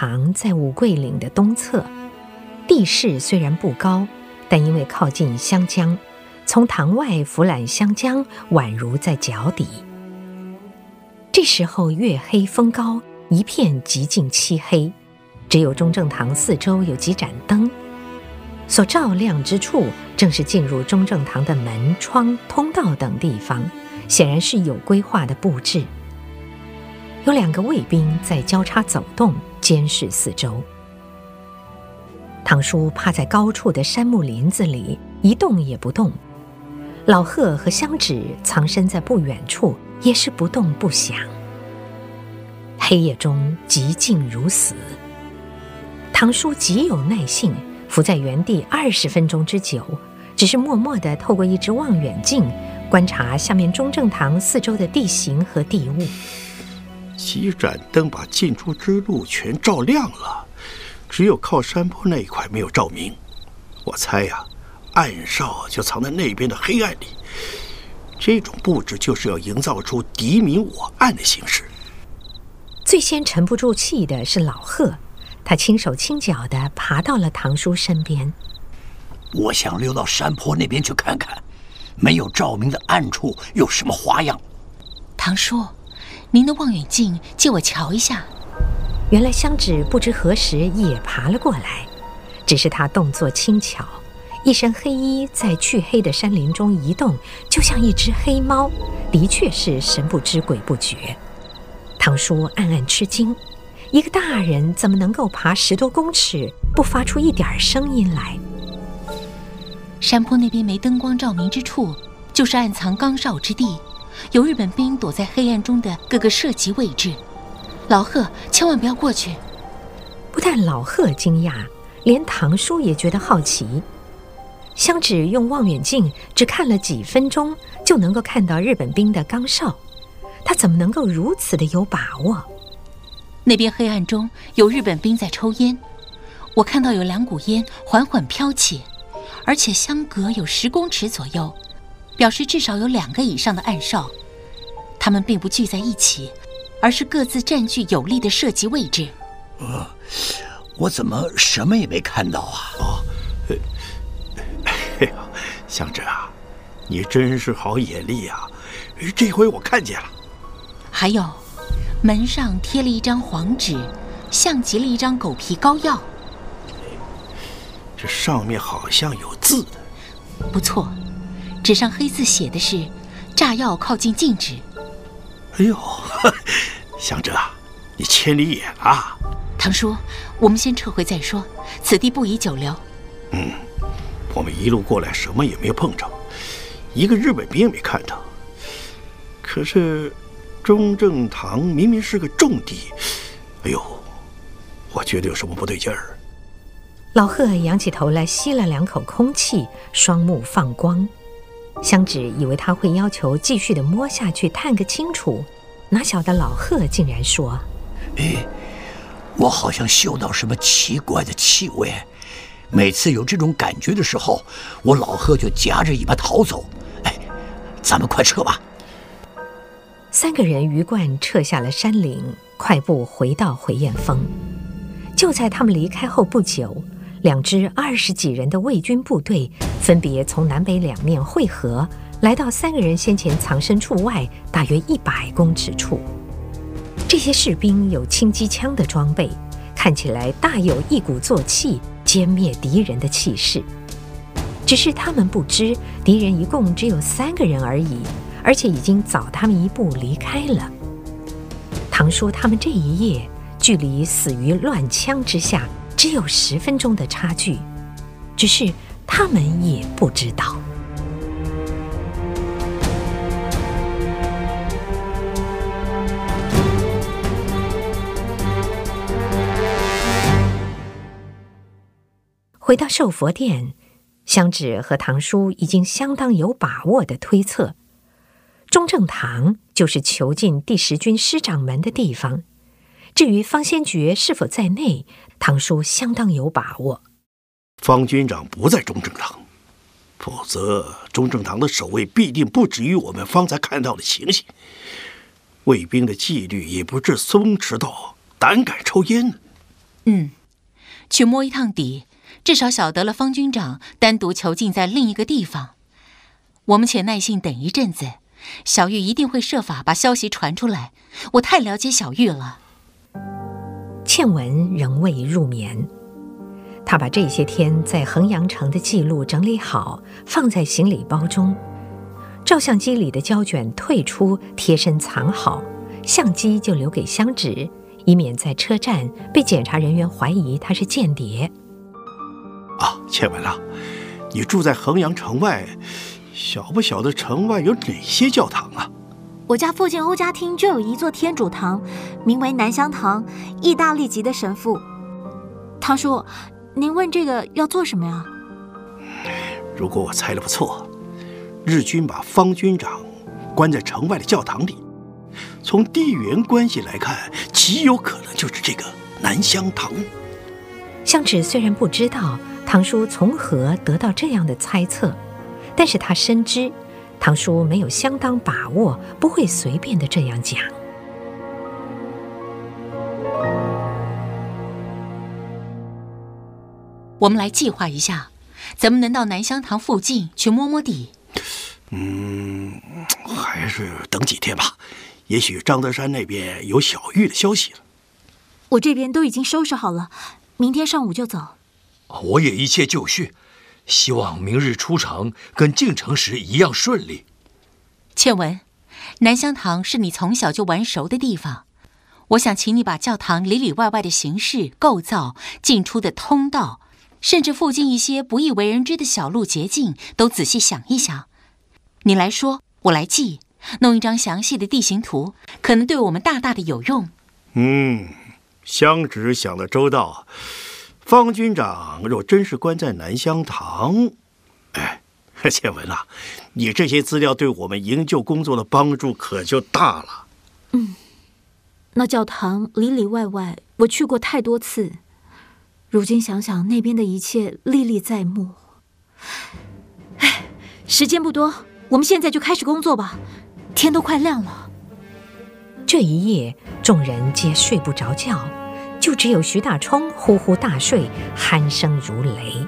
堂在五桂岭的东侧，地势虽然不高，但因为靠近湘江，从堂外俯览湘江，宛如在脚底。这时候月黑风高，一片极尽漆黑，只有中正堂四周有几盏灯，所照亮之处，正是进入中正堂的门窗、通道等地方，显然是有规划的布置。有两个卫兵在交叉走动，监视四周。堂叔趴在高处的杉木林子里，一动也不动。老贺和香芷藏身在不远处，也是不动不响。黑夜中寂静如死。堂叔极有耐性，伏在原地二十分钟之久，只是默默地透过一只望远镜观察下面中正堂四周的地形和地物。几盏灯把进出之路全照亮了，只有靠山坡那一块没有照明。我猜呀、啊，暗哨就藏在那边的黑暗里。这种布置就是要营造出敌明我暗的形势。最先沉不住气的是老贺，他轻手轻脚地爬到了堂叔身边。我想溜到山坡那边去看看，没有照明的暗处有什么花样。堂叔。您的望远镜借我瞧一下。原来香芷不知何时也爬了过来，只是她动作轻巧，一身黑衣在黢黑的山林中移动，就像一只黑猫，的确是神不知鬼不觉。堂叔暗暗吃惊，一个大人怎么能够爬十多公尺不发出一点声音来？山坡那边没灯光照明之处，就是暗藏岗哨之地。有日本兵躲在黑暗中的各个射击位置，老贺千万不要过去。不但老贺惊讶，连堂叔也觉得好奇。香芷用望远镜只看了几分钟，就能够看到日本兵的岗哨，他怎么能够如此的有把握？那边黑暗中有日本兵在抽烟，我看到有两股烟缓缓飘起，而且相隔有十公尺左右。表示至少有两个以上的暗哨，他们并不聚在一起，而是各自占据有利的射击位置。呃，我怎么什么也没看到啊？哦，哎呀，香芷啊，你真是好眼力啊！这回我看见了。还有，门上贴了一张黄纸，像极了一张狗皮膏药。这上面好像有字的。不错。纸上黑字写的是“炸药靠近禁止”。哎呦，香芷啊，你千里眼啊！堂叔，我们先撤回再说，此地不宜久留。嗯，我们一路过来什么也没有碰着，一个日本兵也没看到。可是中正堂明明是个重地，哎呦，我觉得有什么不对劲儿。老贺仰起头来吸了两口空气，双目放光。香芷以为他会要求继续的摸下去探个清楚，哪晓得老贺竟然说：“哎，我好像嗅到什么奇怪的气味。每次有这种感觉的时候，我老贺就夹着尾巴逃走。哎，咱们快撤吧。”三个人鱼贯撤下了山岭，快步回到回雁峰。就在他们离开后不久。两支二十几人的卫军部队分别从南北两面汇合，来到三个人先前藏身处外大约一百公尺处。这些士兵有轻机枪的装备，看起来大有一鼓作气歼灭敌人的气势。只是他们不知，敌人一共只有三个人而已，而且已经早他们一步离开了。堂叔他们这一夜，距离死于乱枪之下。只有十分钟的差距，只是他们也不知道。回到寿佛殿，香芷和堂叔已经相当有把握的推测，中正堂就是囚禁第十军师长们的地方。至于方先觉是否在内，唐叔相当有把握。方军长不在中正堂，否则中正堂的守卫必定不止于我们方才看到的情形，卫兵的纪律也不至松弛到胆敢抽烟。嗯，去摸一趟底，至少晓得了方军长单独囚禁在另一个地方。我们且耐心等一阵子，小玉一定会设法把消息传出来。我太了解小玉了。倩文仍未入眠，他把这些天在衡阳城的记录整理好，放在行李包中。照相机里的胶卷退出，贴身藏好，相机就留给香芷，以免在车站被检查人员怀疑他是间谍。啊，倩文啊，你住在衡阳城外，晓不晓得城外有哪些教堂啊？我家附近欧家厅就有一座天主堂，名为南香堂，意大利籍的神父。堂叔，您问这个要做什么呀？如果我猜得不错。日军把方军长关在城外的教堂里，从地缘关系来看，极有可能就是这个南香堂。香芷虽然不知道堂叔从何得到这样的猜测，但是他深知堂叔没有相当把握，不会随便的这样讲。我们来计划一下，咱们能到南香堂附近去摸摸底？嗯，还是等几天吧。也许张德山那边有小玉的消息了。我这边都已经收拾好了，明天上午就走。我也一切就绪，希望明日出城跟进城时一样顺利。倩文，南香堂是你从小就玩熟的地方，我想请你把教堂里里外外的形式、构造、进出的通道，甚至附近一些不易为人知的小路捷径，都仔细想一想。你来说，我来记，弄一张详细的地形图，可能对我们大大的有用。嗯，香芷想得周到。方军长若真是关在南香堂，哎，倩文啊，你这些资料对我们营救工作的帮助可就大了。嗯，那教堂里里外外我去过太多次，如今想想那边的一切历历在目。哎，时间不多。我们现在就开始工作吧，天都快亮了。这一夜，众人皆睡不着觉，就只有徐大冲呼呼大睡，鼾声如雷。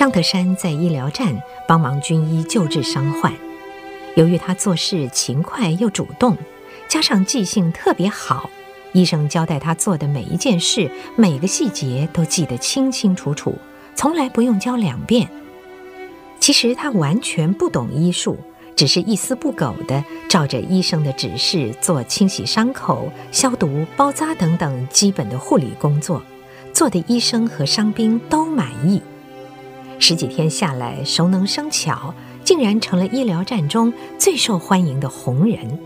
张德山在医疗站帮忙军医救治伤患，由于他做事勤快又主动，加上记性特别好，医生交代他做的每一件事、每个细节都记得清清楚楚，从来不用教两遍。其实他完全不懂医术，只是一丝不苟地照着医生的指示做清洗伤口、消毒、包扎等等基本的护理工作，做的医生和伤兵都满意。十几天下来，熟能生巧，竟然成了医疗站中最受欢迎的红人。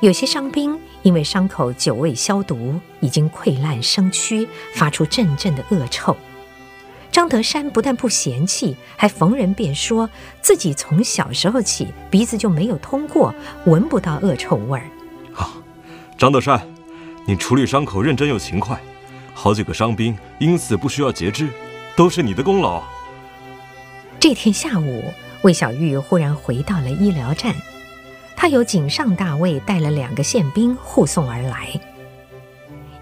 有些伤兵因为伤口久未消毒，已经溃烂生蛆，发出阵阵的恶臭。张德山不但不嫌弃，还逢人便说自己从小时候起鼻子就没有通过，闻不到恶臭味儿。啊，张德山，你处理伤口认真又勤快，好几个伤兵因此不需要截肢，都是你的功劳。这天下午，魏小玉忽然回到了医疗站，她由井上大尉带了两个宪兵护送而来。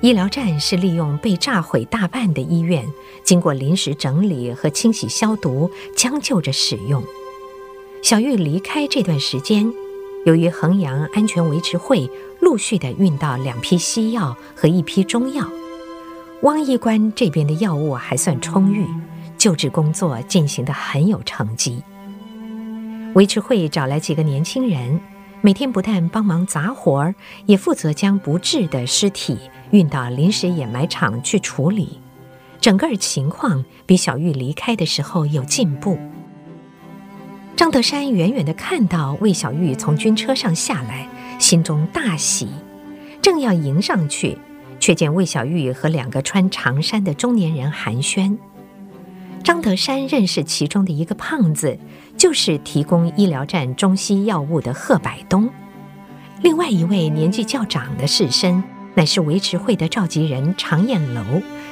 医疗站是利用被炸毁大半的医院，经过临时整理和清洗消毒，将就着使用。小玉离开这段时间，由于衡阳安全维持会陆续地运到两批西药和一批中药，汪医官这边的药物还算充裕。救治工作进行得很有成绩。维持会找来几个年轻人，每天不但帮忙杂活儿，也负责将不治的尸体运到临时掩埋场去处理。整个情况比小玉离开的时候有进步。张德山远远地看到魏小玉从军车上下来，心中大喜，正要迎上去，却见魏小玉和两个穿长衫的中年人寒暄。张德山认识其中的一个胖子，就是提供医疗站中西药物的贺百东。另外一位年纪较长的士绅，乃是维持会的召集人常燕楼，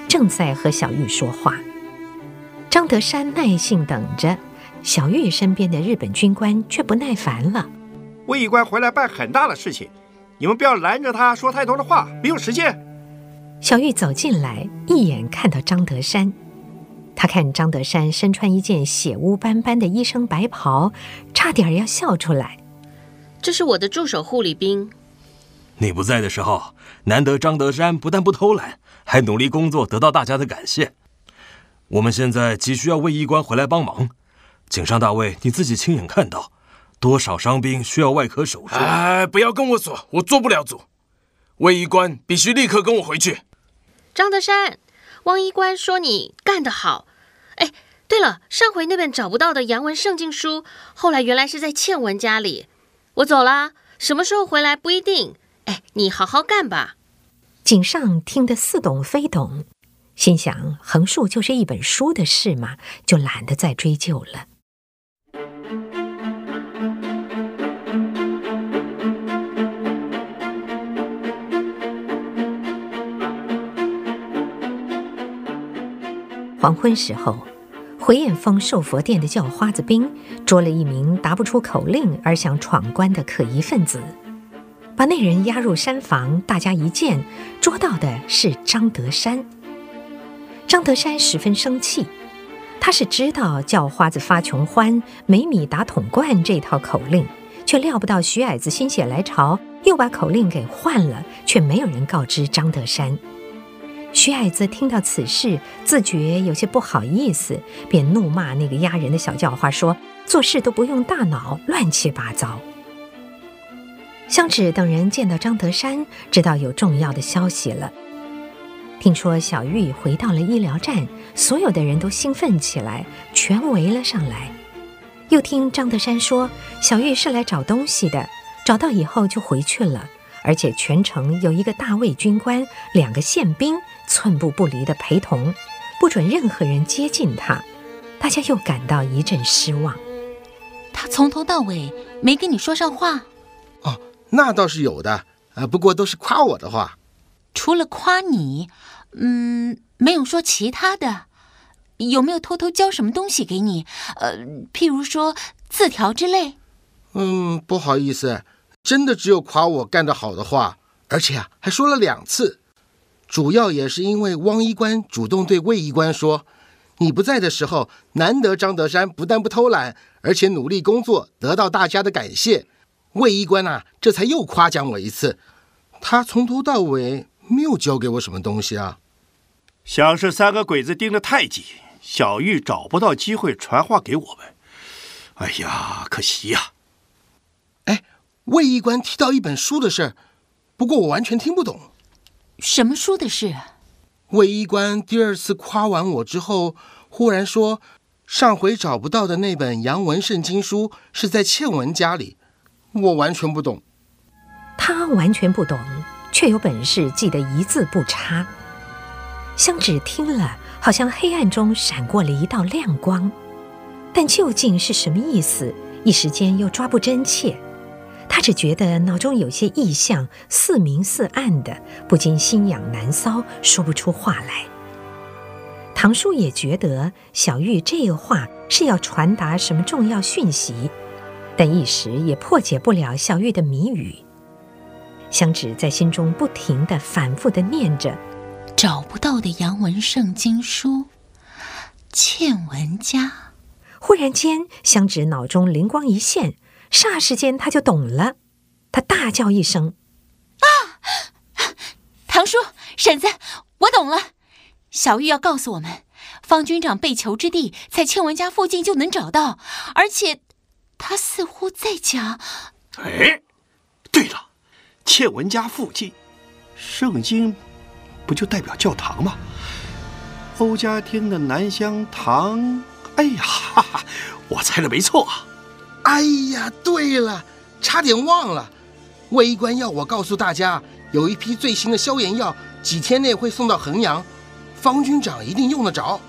正在和小玉说话。张德山耐心等着，小玉身边的日本军官却不耐烦了。卫医官回来办很大的事情，你们不要拦着他说太多的话，没有时间。小玉走进来，一眼看到张德山。他看张德山身穿一件血污斑斑的医生白袍，差点要笑出来。这是我的助手护理兵。你不在的时候，难得张德山不但不偷懒，还努力工作，得到大家的感谢。我们现在急需要卫医官回来帮忙。井上大卫，你自己亲眼看到，多少伤兵需要外科手术。哎，不要跟我说，我做不了主。卫医官必须立刻跟我回去。张德山。汪医官说：“你干得好。”哎，对了，上回那本找不到的洋文圣经书，后来原来是在倩文家里。我走了，什么时候回来不一定。哎，你好好干吧。井上听得似懂非懂，心想横竖就是一本书的事嘛，就懒得再追究了。黄昏时候，回雁峰寿佛殿的叫花子兵捉了一名答不出口令而想闯关的可疑分子，把那人押入山房。大家一见，捉到的是张德山。张德山十分生气，他是知道叫花子发穷欢，没米打桶罐这套口令，却料不到徐矮子心血来潮，又把口令给换了，却没有人告知张德山。徐矮子听到此事，自觉有些不好意思，便怒骂那个压人的小叫花，说：“做事都不用大脑，乱七八糟。”香芷等人见到张德山，知道有重要的消息了。听说小玉回到了医疗站，所有的人都兴奋起来，全围了上来。又听张德山说，小玉是来找东西的，找到以后就回去了。而且全程有一个大卫军官，两个宪兵寸步不离的陪同，不准任何人接近他。大家又感到一阵失望。他从头到尾没跟你说上话？哦，那倒是有的，呃，不过都是夸我的话。除了夸你，嗯，没有说其他的。有没有偷偷交什么东西给你？呃，譬如说字条之类。嗯，不好意思。真的只有夸我干得好的话，而且啊，还说了两次。主要也是因为汪医官主动对魏医官说：“你不在的时候，难得张德山不但不偷懒，而且努力工作，得到大家的感谢。”魏医官啊，这才又夸奖我一次。他从头到尾没有教给我什么东西啊。想是三个鬼子盯得太紧，小玉找不到机会传话给我们。哎呀，可惜呀、啊。卫医官提到一本书的事，不过我完全听不懂。什么书的事？卫医官第二次夸完我之后，忽然说，上回找不到的那本洋文圣经书是在倩文家里。我完全不懂。他完全不懂，却有本事记得一字不差。香芷听了，好像黑暗中闪过了一道亮光，但究竟是什么意思？一时间又抓不真切。他只觉得脑中有些异象，似明似暗的，不禁心痒难搔，说不出话来。唐叔也觉得小玉这个话是要传达什么重要讯息，但一时也破解不了小玉的谜语。香芷在心中不停地反复地念着：“找不到的洋文圣经书，欠文家。”忽然间，香芷脑中灵光一现。霎时间，他就懂了，他大叫一声：“啊！堂叔、婶子，我懂了！小玉要告诉我们，方军长被囚之地在倩文家附近就能找到，而且他似乎在讲……哎，对了，倩文家附近，圣经不就代表教堂吗？欧家厅的南香堂，哎呀，哈哈，我猜的没错啊！”哎呀对了差点忘了。微观要我告诉大家有一批最新的消炎药几天内会送到衡阳方军长一定用得着。